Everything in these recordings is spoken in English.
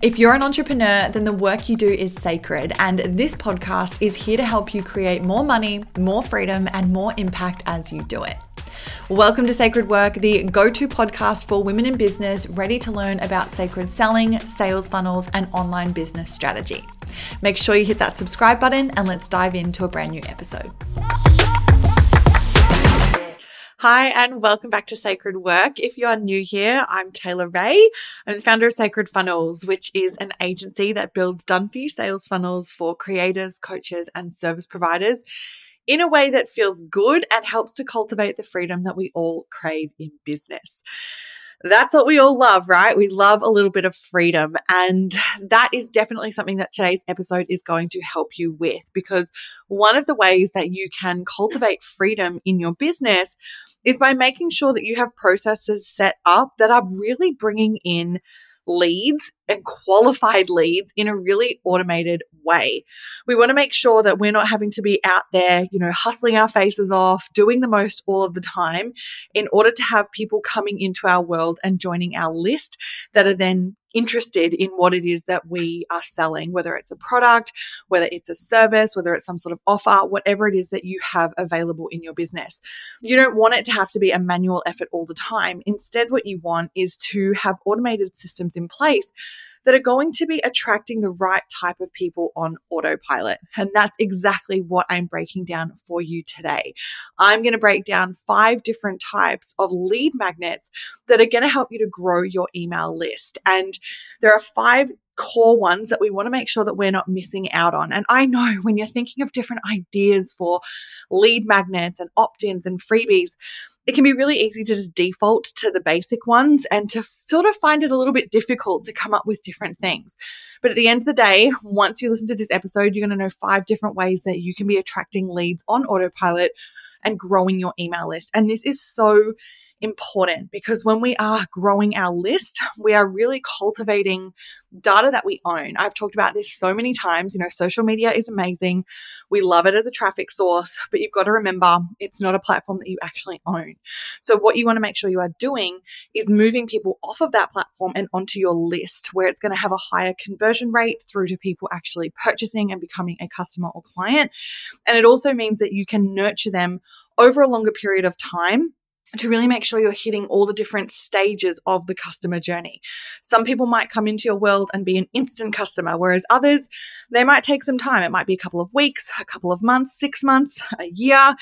If you're an entrepreneur, then the work you do is sacred, and this podcast is here to help you create more money, more freedom, and more impact as you do it. Welcome to Sacred Work, the go to podcast for women in business ready to learn about sacred selling, sales funnels, and online business strategy. Make sure you hit that subscribe button and let's dive into a brand new episode. Hi, and welcome back to Sacred Work. If you are new here, I'm Taylor Rae. I'm the founder of Sacred Funnels, which is an agency that builds done for you sales funnels for creators, coaches, and service providers in a way that feels good and helps to cultivate the freedom that we all crave in business that's what we all love, right? We love a little bit of freedom. And that is definitely something that today's episode is going to help you with because one of the ways that you can cultivate freedom in your business is by making sure that you have processes set up that are really bringing in leads and qualified leads in a really automated way. We want to make sure that we're not having to be out there, you know, hustling our faces off, doing the most all of the time in order to have people coming into our world and joining our list that are then interested in what it is that we are selling, whether it's a product, whether it's a service, whether it's some sort of offer, whatever it is that you have available in your business. You don't want it to have to be a manual effort all the time. Instead, what you want is to have automated systems in place that are going to be attracting the right type of people on autopilot. And that's exactly what I'm breaking down for you today. I'm going to break down five different types of lead magnets that are going to help you to grow your email list. And there are five core ones that we want to make sure that we're not missing out on. And I know when you're thinking of different ideas for lead magnets and opt ins and freebies, it can be really easy to just default to the basic ones and to sort of find it a little bit difficult to come up with different things. But at the end of the day, once you listen to this episode, you're going to know five different ways that you can be attracting leads on autopilot and growing your email list. And this is so important because when we are growing our list, we are really cultivating data that we own. I've talked about this so many times. You know, social media is amazing. We love it as a traffic source, but you've got to remember it's not a platform that you actually own. So, what you want to make sure you are doing is moving people off of that platform and onto your list where it's going to have a higher conversion rate through to people actually purchasing and becoming a customer or client. And it also means that you can nurture them over a longer period of time to really make sure you're hitting all the different stages of the customer journey. Some people might come into your world and be an instant customer, whereas others, they might take some time. It might be a couple of weeks, a couple of months, six months, a year.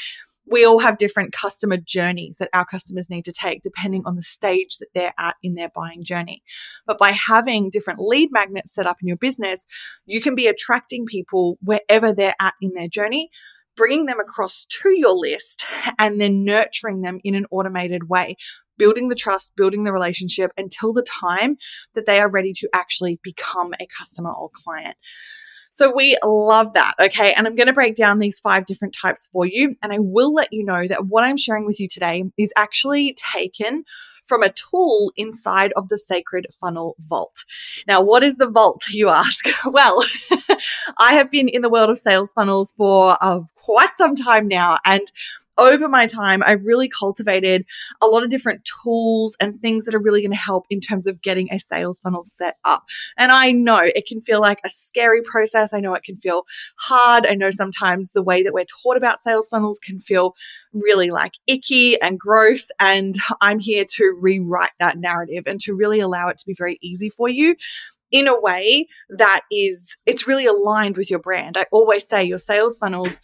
We all have different customer journeys that our customers need to take depending on the stage that they're at in their buying journey. But by having different lead magnets set up in your business, you can be attracting people wherever they're at in their journey bringing them across to your list and then nurturing them in an automated way, building the trust, building the relationship until the time that they are ready to actually become a customer or client. So we love that. Okay. And I'm going to break down these five different types for you. And I will let you know that what I'm sharing with you today is actually taken from a tool inside of the Sacred Funnel Vault. Now, what is the vault, you ask? Well, I have been in the world of sales funnels for uh, quite some time now. And over my time, I've really cultivated a lot of different tools and things that are really going to help in terms of getting a sales funnel set up. And I know it can feel like a scary process. I know it can feel hard. I know sometimes the way that we're taught about sales funnels can feel really like icky and gross. And I'm here to rewrite that narrative and to really allow it to be very easy for you in a way that is it's really aligned with your brand. I always say your sales funnels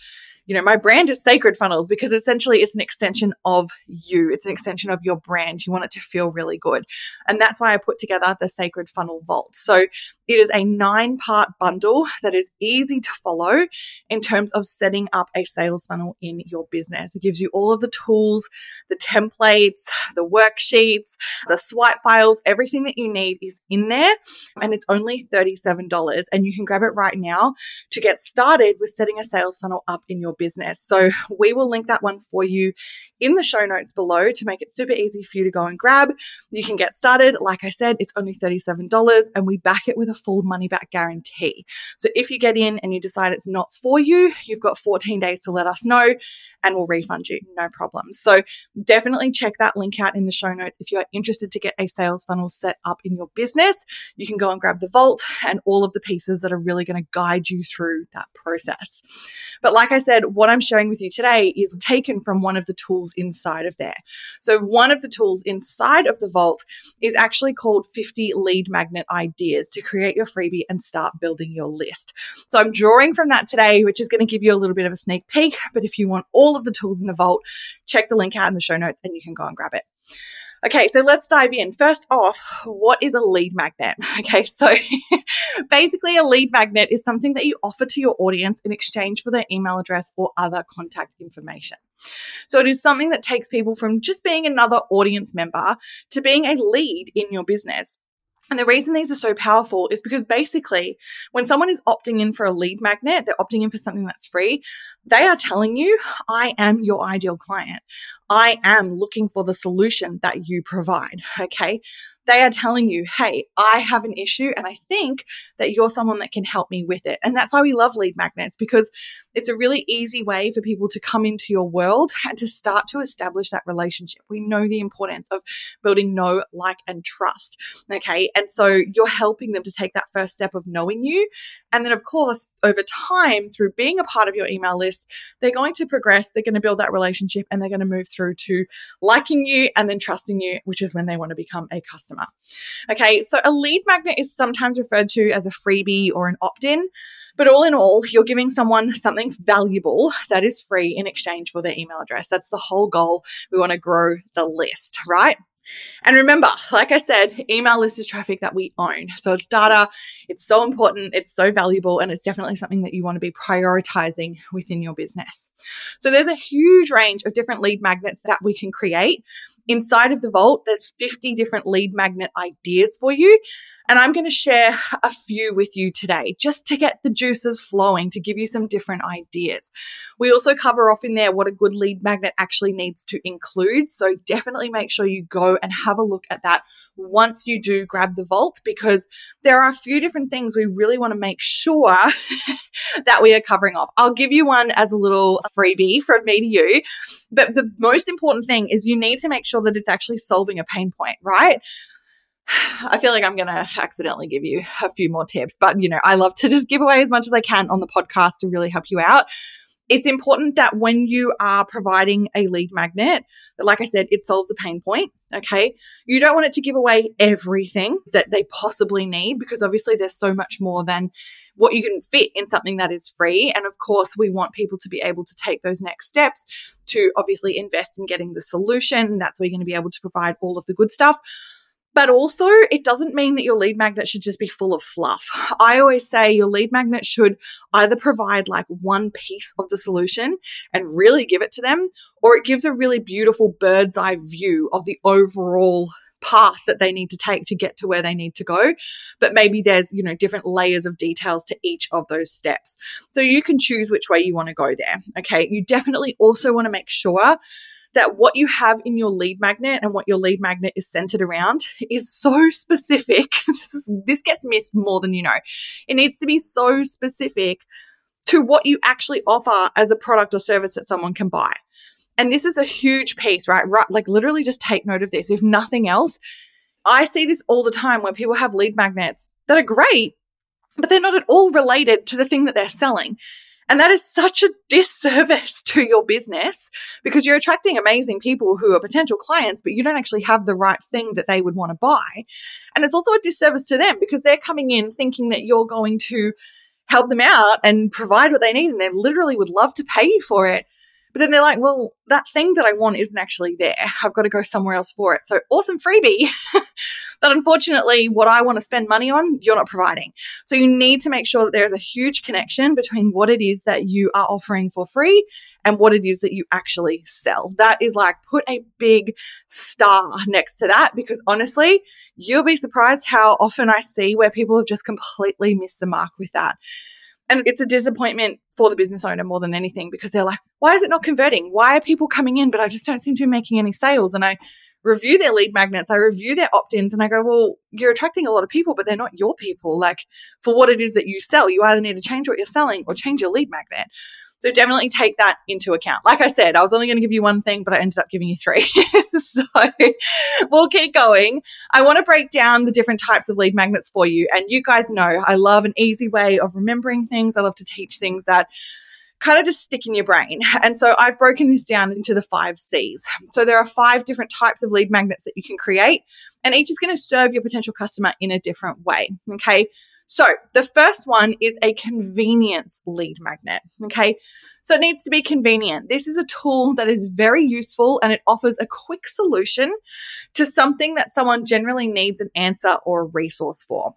you know, my brand is Sacred Funnels because essentially it's an extension of you. It's an extension of your brand. You want it to feel really good. And that's why I put together the Sacred Funnel Vault. So it is a nine part bundle that is easy to follow in terms of setting up a sales funnel in your business. It gives you all of the tools, the templates, the worksheets, the swipe files, everything that you need is in there. And it's only $37. And you can grab it right now to get started with setting a sales funnel up in your your business. So we will link that one for you in the show notes below to make it super easy for you to go and grab. You can get started. Like I said, it's only $37 and we back it with a full money back guarantee. So if you get in and you decide it's not for you, you've got 14 days to let us know and we'll refund you. No problem. So definitely check that link out in the show notes. If you are interested to get a sales funnel set up in your business, you can go and grab the vault and all of the pieces that are really going to guide you through that process. But like I said, what I'm sharing with you today is taken from one of the tools inside of there. So one of the tools inside of the vault is actually called 50 lead magnet ideas to create your freebie and start building your list. So I'm drawing from that today, which is going to give you a little bit of a sneak peek. But if you want all of the tools in the vault, check the link out in the show notes and you can go and grab it. Okay, so let's dive in. First off, what is a lead magnet? Okay, so basically, a lead magnet is something that you offer to your audience in exchange for their email address or other contact information. So it is something that takes people from just being another audience member to being a lead in your business. And the reason these are so powerful is because basically, when someone is opting in for a lead magnet, they're opting in for something that's free, they are telling you, I am your ideal client. I am looking for the solution that you provide. Okay. They are telling you, hey, I have an issue and I think that you're someone that can help me with it. And that's why we love lead magnets because it's a really easy way for people to come into your world and to start to establish that relationship. We know the importance of building know, like, and trust. Okay. And so you're helping them to take that first step of knowing you. And then, of course, over time, through being a part of your email list, they're going to progress, they're going to build that relationship, and they're going to move through to liking you and then trusting you, which is when they want to become a customer. Okay, so a lead magnet is sometimes referred to as a freebie or an opt in. But all in all, you're giving someone something valuable that is free in exchange for their email address. That's the whole goal. We want to grow the list, right? And remember, like I said, email list is traffic that we own. So it's data, it's so important, it's so valuable, and it's definitely something that you want to be prioritizing within your business. So there's a huge range of different lead magnets that we can create. Inside of the vault, there's 50 different lead magnet ideas for you. And I'm going to share a few with you today just to get the juices flowing, to give you some different ideas. We also cover off in there what a good lead magnet actually needs to include. So definitely make sure you go and have a look at that once you do grab the vault, because there are a few different things we really want to make sure that we are covering off. I'll give you one as a little freebie from me to you. But the most important thing is you need to make sure that it's actually solving a pain point, right? I feel like I'm going to accidentally give you a few more tips, but you know, I love to just give away as much as I can on the podcast to really help you out. It's important that when you are providing a lead magnet, that like I said, it solves a pain point. Okay. You don't want it to give away everything that they possibly need because obviously there's so much more than what you can fit in something that is free. And of course, we want people to be able to take those next steps to obviously invest in getting the solution. That's where you're going to be able to provide all of the good stuff. But also, it doesn't mean that your lead magnet should just be full of fluff. I always say your lead magnet should either provide like one piece of the solution and really give it to them, or it gives a really beautiful bird's eye view of the overall path that they need to take to get to where they need to go. But maybe there's you know different layers of details to each of those steps. So you can choose which way you want to go there okay? You definitely also want to make sure that what you have in your lead magnet and what your lead magnet is centered around is so specific. this is this gets missed more than you know. It needs to be so specific to what you actually offer as a product or service that someone can buy. And this is a huge piece, right? Right, like literally just take note of this. If nothing else, I see this all the time where people have lead magnets that are great, but they're not at all related to the thing that they're selling. And that is such a disservice to your business because you're attracting amazing people who are potential clients, but you don't actually have the right thing that they would want to buy. And it's also a disservice to them because they're coming in thinking that you're going to help them out and provide what they need. And they literally would love to pay you for it. But then they're like, well, that thing that I want isn't actually there. I've got to go somewhere else for it. So awesome freebie. but unfortunately, what I want to spend money on, you're not providing. So you need to make sure that there's a huge connection between what it is that you are offering for free and what it is that you actually sell. That is like put a big star next to that because honestly, you'll be surprised how often I see where people have just completely missed the mark with that. And it's a disappointment for the business owner more than anything because they're like, why is it not converting? Why are people coming in, but I just don't seem to be making any sales? And I review their lead magnets, I review their opt ins, and I go, well, you're attracting a lot of people, but they're not your people. Like for what it is that you sell, you either need to change what you're selling or change your lead magnet. So definitely take that into account. Like I said, I was only going to give you one thing, but I ended up giving you three. so we'll keep going. I want to break down the different types of lead magnets for you. And you guys know I love an easy way of remembering things. I love to teach things that kind of just stick in your brain. And so I've broken this down into the five C's. So there are five different types of lead magnets that you can create, and each is going to serve your potential customer in a different way. Okay. So the first one is a convenience lead magnet. Okay. So it needs to be convenient. This is a tool that is very useful and it offers a quick solution to something that someone generally needs an answer or a resource for.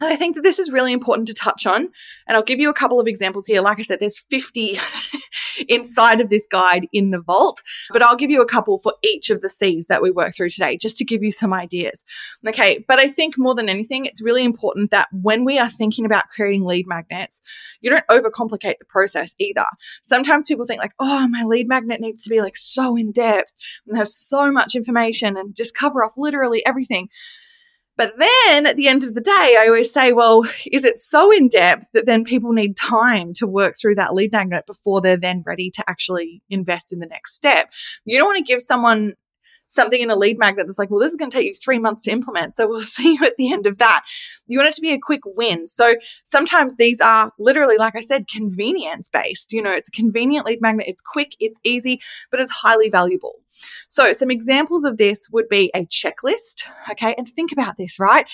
I think that this is really important to touch on. And I'll give you a couple of examples here. Like I said, there's 50 inside of this guide in the vault, but I'll give you a couple for each of the C's that we work through today, just to give you some ideas. Okay. But I think more than anything, it's really important that when we are thinking about creating lead magnets, you don't overcomplicate the process either. Sometimes people think like, oh, my lead magnet needs to be like so in depth and have so much information and just cover off literally everything. But then at the end of the day, I always say, well, is it so in depth that then people need time to work through that lead magnet before they're then ready to actually invest in the next step? You don't want to give someone something in a lead magnet that's like, well, this is going to take you three months to implement. So we'll see you at the end of that. You want it to be a quick win. So sometimes these are literally, like I said, convenience based. You know, it's a convenient lead magnet. It's quick, it's easy, but it's highly valuable. So some examples of this would be a checklist. Okay. And think about this, right?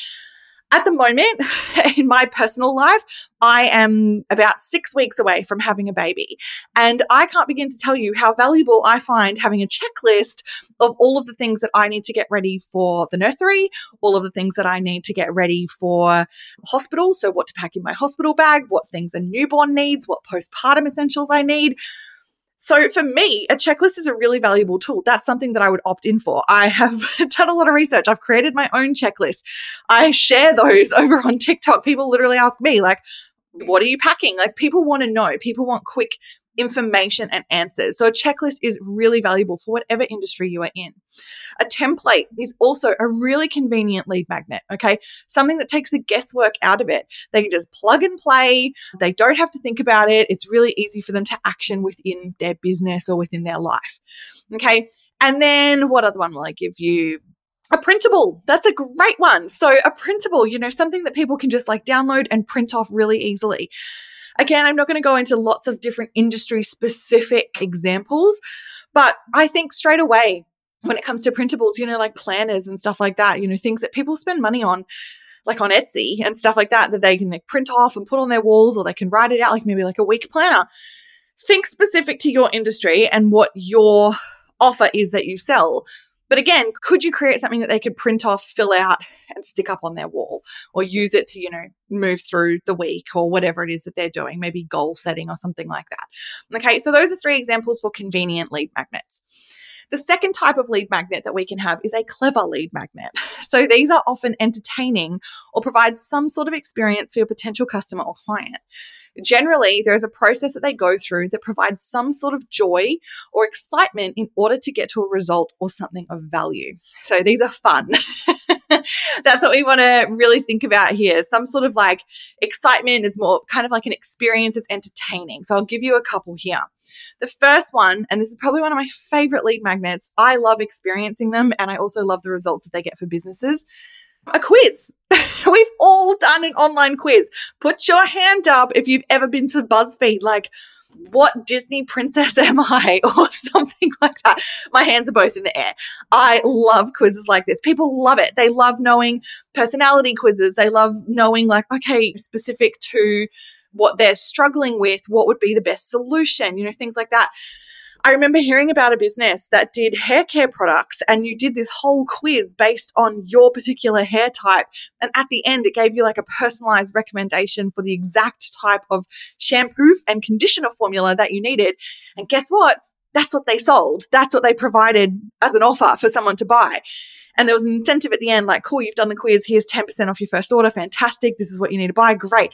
At the moment, in my personal life, I am about six weeks away from having a baby. And I can't begin to tell you how valuable I find having a checklist of all of the things that I need to get ready for the nursery, all of the things that I need to get ready for hospital. So, what to pack in my hospital bag, what things a newborn needs, what postpartum essentials I need. So for me, a checklist is a really valuable tool. That's something that I would opt in for. I have done a lot of research. I've created my own checklist. I share those over on TikTok. People literally ask me like, what are you packing? Like people want to know. People want quick information and answers. So a checklist is really valuable for whatever industry you are in. A template is also a really convenient lead magnet, okay? Something that takes the guesswork out of it. They can just plug and play. They don't have to think about it. It's really easy for them to action within their business or within their life. Okay? And then what other one will I give you? A printable. That's a great one. So, a printable, you know, something that people can just like download and print off really easily. Again, I'm not going to go into lots of different industry specific examples, but I think straight away when it comes to printables, you know, like planners and stuff like that, you know, things that people spend money on, like on Etsy and stuff like that, that they can like print off and put on their walls or they can write it out, like maybe like a week planner. Think specific to your industry and what your offer is that you sell. But again, could you create something that they could print off, fill out, and stick up on their wall or use it to, you know, move through the week or whatever it is that they're doing, maybe goal setting or something like that? Okay, so those are three examples for convenient lead magnets. The second type of lead magnet that we can have is a clever lead magnet. So these are often entertaining or provide some sort of experience for your potential customer or client. Generally, there is a process that they go through that provides some sort of joy or excitement in order to get to a result or something of value. So these are fun. That's what we want to really think about here. Some sort of like excitement is more kind of like an experience, it's entertaining. So I'll give you a couple here. The first one, and this is probably one of my favorite lead magnets, I love experiencing them and I also love the results that they get for businesses a quiz. We've all done an online quiz. Put your hand up if you've ever been to BuzzFeed, like, what Disney princess am I? Or something like that. My hands are both in the air. I love quizzes like this. People love it. They love knowing personality quizzes. They love knowing, like, okay, specific to what they're struggling with, what would be the best solution, you know, things like that. I remember hearing about a business that did hair care products and you did this whole quiz based on your particular hair type. And at the end, it gave you like a personalized recommendation for the exact type of shampoo and conditioner formula that you needed. And guess what? That's what they sold. That's what they provided as an offer for someone to buy. And there was an incentive at the end, like, cool, you've done the quiz. Here's 10% off your first order. Fantastic. This is what you need to buy. Great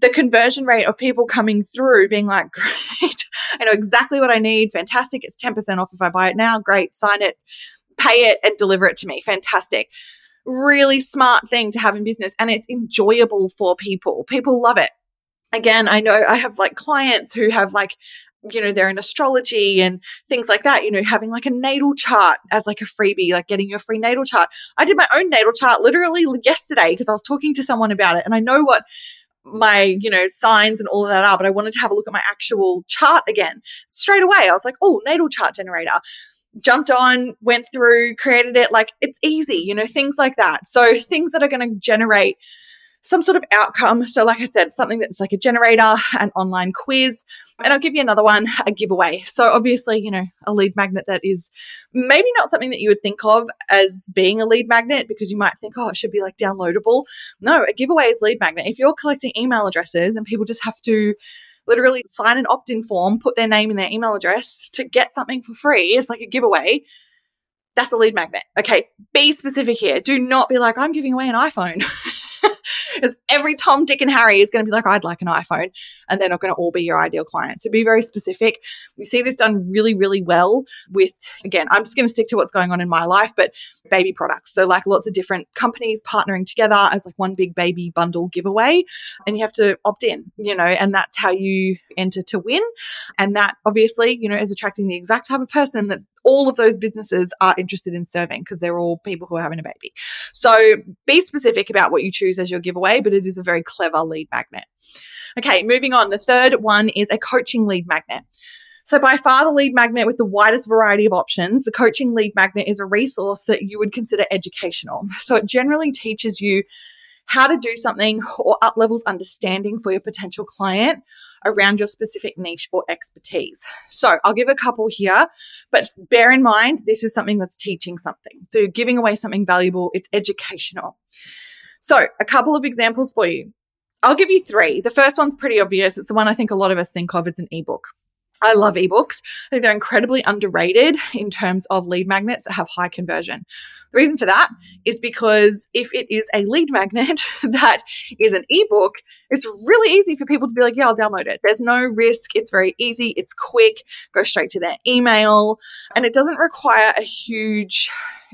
the conversion rate of people coming through being like, great, I know exactly what I need. Fantastic. It's 10% off if I buy it now. Great. Sign it, pay it, and deliver it to me. Fantastic. Really smart thing to have in business. And it's enjoyable for people. People love it. Again, I know I have like clients who have like you know, they're in astrology and things like that, you know, having like a natal chart as like a freebie, like getting your free natal chart. I did my own natal chart literally yesterday because I was talking to someone about it and I know what my, you know, signs and all of that are, but I wanted to have a look at my actual chart again. Straight away, I was like, oh, natal chart generator. Jumped on, went through, created it. Like it's easy, you know, things like that. So things that are going to generate some sort of outcome. So, like I said, something that's like a generator, an online quiz, and I'll give you another one, a giveaway. So, obviously, you know, a lead magnet that is maybe not something that you would think of as being a lead magnet because you might think, oh, it should be like downloadable. No, a giveaway is lead magnet. If you're collecting email addresses and people just have to literally sign an opt in form, put their name and their email address to get something for free, it's like a giveaway. That's a lead magnet. Okay, be specific here. Do not be like, I'm giving away an iPhone. Because every Tom, Dick, and Harry is going to be like, I'd like an iPhone. And they're not going to all be your ideal client. So be very specific. You see this done really, really well with, again, I'm just going to stick to what's going on in my life, but baby products. So, like lots of different companies partnering together as like one big baby bundle giveaway. And you have to opt in, you know, and that's how you enter to win. And that obviously, you know, is attracting the exact type of person that all of those businesses are interested in serving because they're all people who are having a baby. So be specific about what you choose as your giveaway, but it is a very clever lead magnet. Okay, moving on. The third one is a coaching lead magnet. So, by far the lead magnet with the widest variety of options, the coaching lead magnet is a resource that you would consider educational. So, it generally teaches you how to do something or up levels understanding for your potential client around your specific niche or expertise. So I'll give a couple here, but bear in mind, this is something that's teaching something. So giving away something valuable, it's educational. So a couple of examples for you. I'll give you three. The first one's pretty obvious. It's the one I think a lot of us think of. It's an ebook. I love ebooks. I think they're incredibly underrated in terms of lead magnets that have high conversion. The reason for that is because if it is a lead magnet that is an ebook, it's really easy for people to be like, yeah, I'll download it. There's no risk. It's very easy. It's quick, go straight to their email, and it doesn't require a huge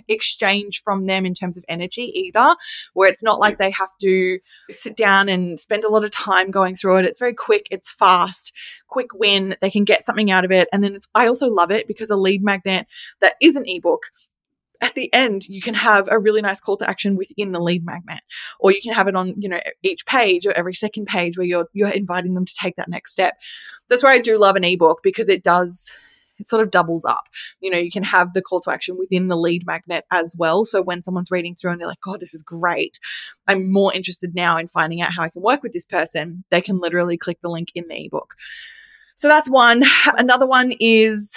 exchange from them in terms of energy either, where it's not like they have to sit down and spend a lot of time going through it. It's very quick, it's fast, quick win. They can get something out of it. And then it's, I also love it because a lead magnet that is an ebook at the end you can have a really nice call to action within the lead magnet or you can have it on you know each page or every second page where you're you're inviting them to take that next step that's why i do love an ebook because it does it sort of doubles up. You know, you can have the call to action within the lead magnet as well. So when someone's reading through and they're like, God, this is great. I'm more interested now in finding out how I can work with this person. They can literally click the link in the ebook. So that's one. Another one is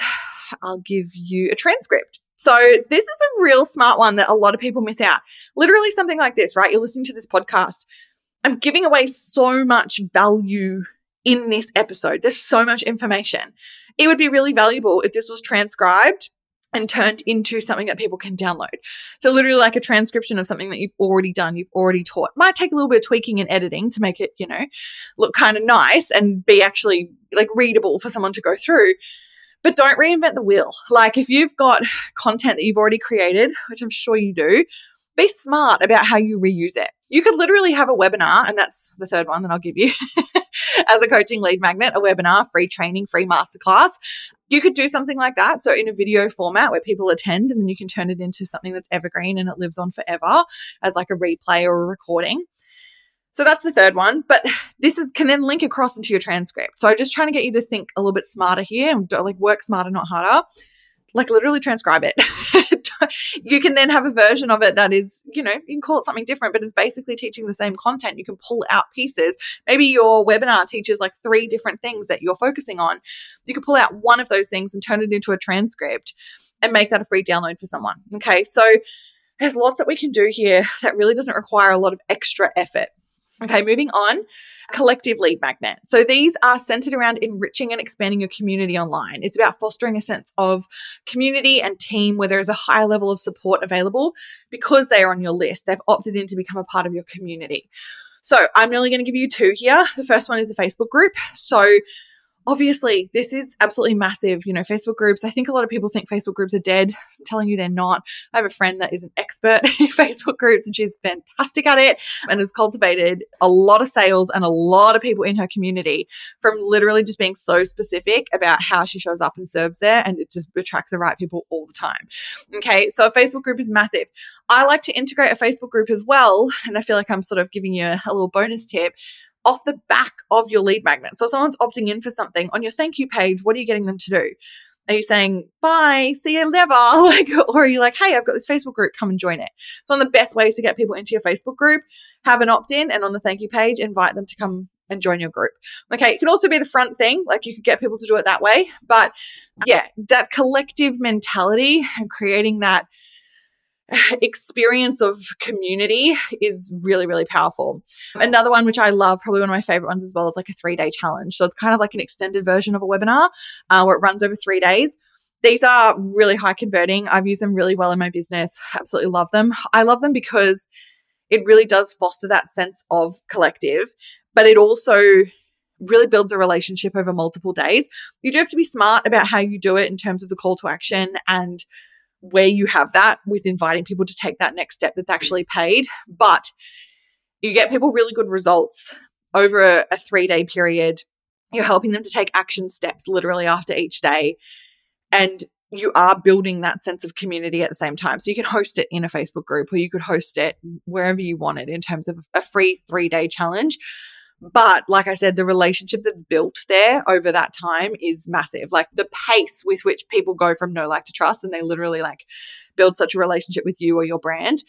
I'll give you a transcript. So this is a real smart one that a lot of people miss out. Literally something like this, right? You're listening to this podcast. I'm giving away so much value in this episode. There's so much information it would be really valuable if this was transcribed and turned into something that people can download. So literally like a transcription of something that you've already done, you've already taught. Might take a little bit of tweaking and editing to make it, you know, look kind of nice and be actually like readable for someone to go through. But don't reinvent the wheel. Like if you've got content that you've already created, which I'm sure you do, be smart about how you reuse it. You could literally have a webinar, and that's the third one that I'll give you as a coaching lead magnet, a webinar, free training, free masterclass. You could do something like that. So, in a video format where people attend, and then you can turn it into something that's evergreen and it lives on forever as like a replay or a recording. So that's the third one, but this is can then link across into your transcript. So I'm just trying to get you to think a little bit smarter here and like work smarter, not harder like literally transcribe it. you can then have a version of it that is, you know, you can call it something different, but it's basically teaching the same content. You can pull out pieces. Maybe your webinar teaches like three different things that you're focusing on. You could pull out one of those things and turn it into a transcript and make that a free download for someone. Okay. So there's lots that we can do here that really doesn't require a lot of extra effort. Okay, moving on. Collective lead magnet. So these are centered around enriching and expanding your community online. It's about fostering a sense of community and team where there is a high level of support available because they are on your list. They've opted in to become a part of your community. So I'm only going to give you two here. The first one is a Facebook group. So obviously this is absolutely massive you know facebook groups i think a lot of people think facebook groups are dead i'm telling you they're not. I have a friend that is an expert in facebook groups and she's fantastic at it and has cultivated a lot of sales and a lot of people in her community from literally just being so specific about how she shows up and serves there and it just attracts the right people all the time. Okay so a facebook group is massive. I like to integrate a facebook group as well and i feel like i'm sort of giving you a, little bonus tip off the back of your lead magnet. So someone's opting in for something on your thank you page, what are you getting them to do? Are you saying bye, see you never? Like, or are you like, hey, I've got this Facebook group, come and join it? So one of the best ways to get people into your Facebook group, have an opt-in, and on the thank you page, invite them to come and join your group. Okay, it can also be the front thing, like you could get people to do it that way. But yeah, that collective mentality and creating that experience of community is really, really powerful. Another one, which I love, probably one of my favorite ones as well, is like a three day challenge. So it's kind of like an extended version of a webinar uh, where it runs over three days. These are really high converting. I've used them really well in my business. Absolutely love them. I love them because it really does foster that sense of collective, but it also really builds a relationship over multiple days. You do have to be smart about how you do it in terms of the call to action and where you have that with inviting people to take that next step that's actually paid. But you get people really good results over a, a three day period. You're helping them to take action steps literally after each day. And you are building that sense of community at the same time. So you can host it in a Facebook group or you could host it wherever you want it in terms of a free three day challenge. But like I said, the relationship that's built there over that time is massive. Like the pace with which people go from no like to trust and they literally like build such a relationship with you or your brand.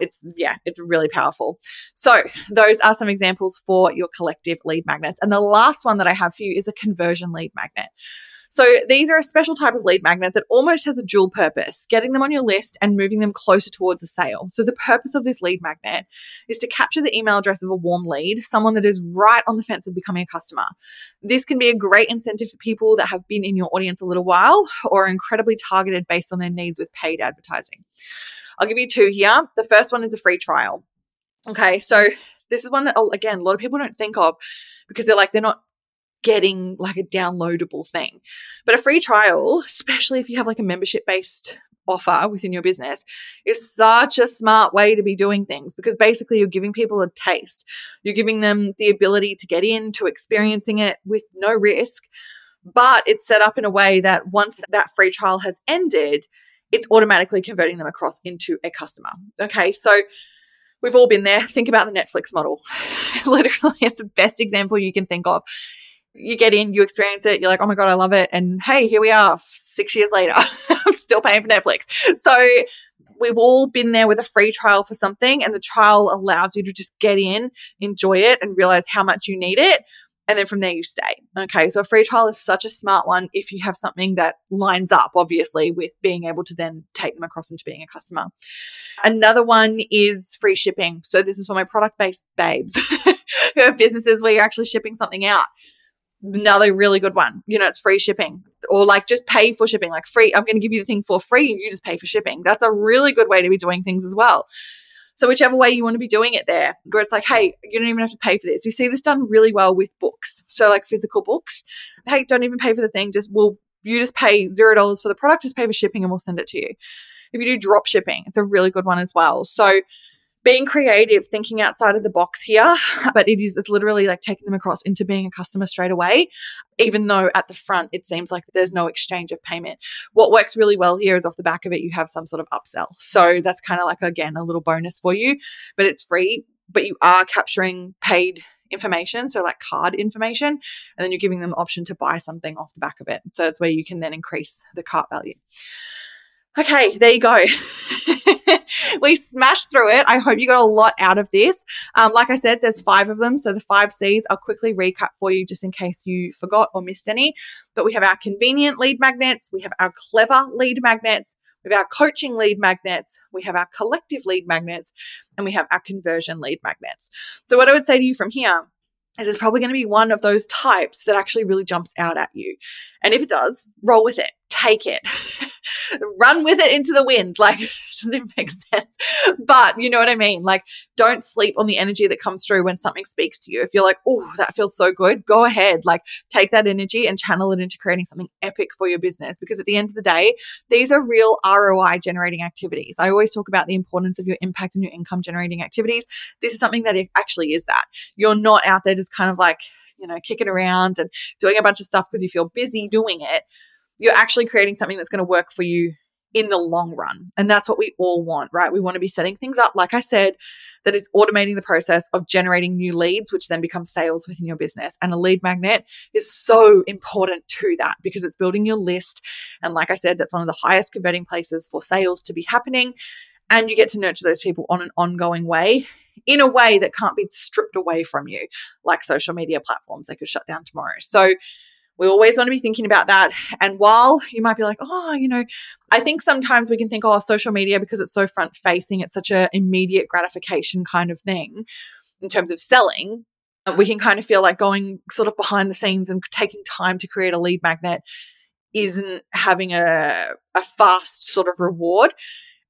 It's, yeah, it's really powerful. So, those are some examples for your collective lead magnets. And the last one that I have for you is a conversion lead magnet. So these are a special type of lead magnet that almost has a dual purpose, getting them on your list and moving them closer towards a sale. So the purpose of this lead magnet is to capture the email address of a warm lead, someone that is right on the fence of becoming a customer. This can be a great incentive for people that have been in your audience a little while or incredibly targeted based on their needs with paid advertising. I'll give you two here. The first one is a free trial. Okay, so this is one that oh, again a lot of people don't think of because they're like they're not getting like a downloadable thing. But a free trial, especially if you have like a membership based offer within your business, is such a smart way to be doing things because basically you're giving people a taste. You're giving them the ability to get into experiencing it with no risk. But it's set up in a way that once that free trial has ended, it's automatically converting them across into a customer. Okay, so we've all been there. Think about the Netflix model. Literally, it's the best example you can think of you get in, you experience it, you're like, oh my God, I love it. And hey, here we are six years later. I'm still paying for Netflix. So we've all been there with a free trial for something, and the trial allows you to just get in, enjoy it, and realize how much you need it. And then from there, you stay. Okay. So a free trial is such a smart one if you have something that lines up, obviously, with being able to then take them across into being a customer. Another one is free shipping. So this is for my product based babes who have businesses where you're actually shipping something out another really good one. You know, it's free shipping or like just pay for shipping, like free. I'm going to give you the thing for free and you just pay for shipping. That's a really good way to be doing things as well. So, whichever way you want to be doing it there, where it's like, hey, you don't even have to pay for this. You see this done really well with books. So, like physical books, hey, don't even pay for the thing. Just we'll, you just pay $0 for the product, just pay for shipping and we'll send it to you. If you do drop shipping, it's a really good one as well. So, being creative, thinking outside of the box here, but it is literally like taking them across into being a customer straight away, even though at the front it seems like there's no exchange of payment. What works really well here is off the back of it, you have some sort of upsell. So that's kind of like, again, a little bonus for you, but it's free, but you are capturing paid information, so like card information, and then you're giving them option to buy something off the back of it. So it's where you can then increase the cart value. Okay, there you go. we smashed through it. I hope you got a lot out of this. Um, like I said, there's five of them. So the five C's, I'll quickly recap for you just in case you forgot or missed any. But we have our convenient lead magnets, we have our clever lead magnets, we have our coaching lead magnets, we have our collective lead magnets, and we have our conversion lead magnets. So, what I would say to you from here is there's probably going to be one of those types that actually really jumps out at you. And if it does, roll with it. Take it, run with it into the wind. Like, doesn't even make mm. sense. But you know what I mean? Like, don't sleep on the energy that comes through when something speaks to you. If you're like, oh, that feels so good, go ahead. Like, take that energy and channel it into creating something epic for your business. Because at the end of the day, these are real ROI generating activities. I always talk about the importance of your impact and your income generating activities. This is something that actually is that. You're not out there just kind of like, you know, kicking around and doing a bunch of stuff because you feel busy doing it you're actually creating something that's going to work for you in the long run. And that's what we all want, right? We want to be setting things up, like I said, that is automating the process of generating new leads, which then become sales within your business. And a lead magnet is so important to that because it's building your list. And like I said, that's one of the highest converting places for sales to be happening. And you get to nurture those people on an ongoing way in a way that can't be stripped away from you, like social media platforms. They could shut down tomorrow. So, we always want to be thinking about that. And while you might be like, oh, you know, I think sometimes we can think, oh, social media, because it's so front facing, it's such an immediate gratification kind of thing in terms of selling. Uh, we can kind of feel like going sort of behind the scenes and taking time to create a lead magnet isn't having a, a fast sort of reward.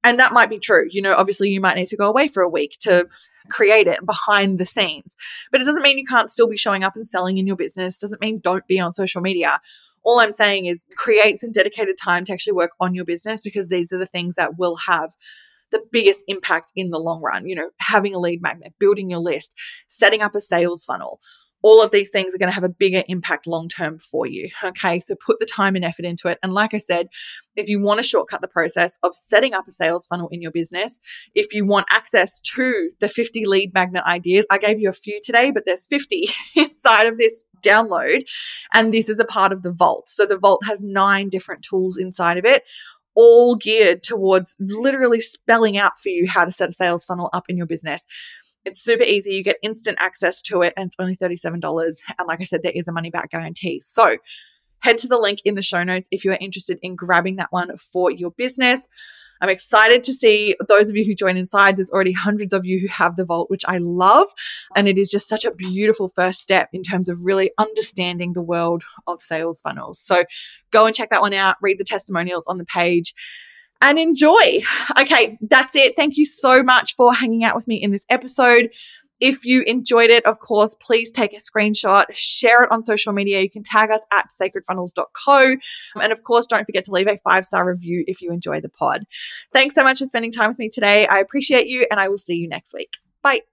And that might be true. You know, obviously, you might need to go away for a week to create it behind the scenes. But it doesn't mean you can't still be showing up and selling in your business, doesn't mean don't be on social media. All I'm saying is create some dedicated time to actually work on your business because these are the things that will have the biggest impact in the long run. You know, having a lead magnet, building your list, setting up a sales funnel, all of these things are going to have a bigger impact long term for you. Okay. So put the time and effort into it. And like I said, if you want to shortcut the process of setting up a sales funnel in your business, if you want access to the 50 lead magnet ideas, I gave you a few today, but there's 50 inside of this download. And this is a part of the vault. So the vault has nine different tools inside of it all geared towards literally spelling out for you how to set a sales funnel up in your business. It's super easy. You get instant access to it, and it's only $37. And like I said, there is a money back guarantee. So head to the link in the show notes if you are interested in grabbing that one for your business. I'm excited to see those of you who join inside. There's already hundreds of you who have the vault, which I love. And it is just such a beautiful first step in terms of really understanding the world of sales funnels. So go and check that one out, read the testimonials on the page and enjoy. Okay, that's it. Thank you so much for hanging out with me in this episode. If you enjoyed it, of course, please take a screenshot, share it on social media. You can tag us at sacredfunnels.co. And of course, don't forget to leave a five star review if you enjoy the pod. Thanks so much for spending time with me today. I appreciate you, and I will see you next week. Bye.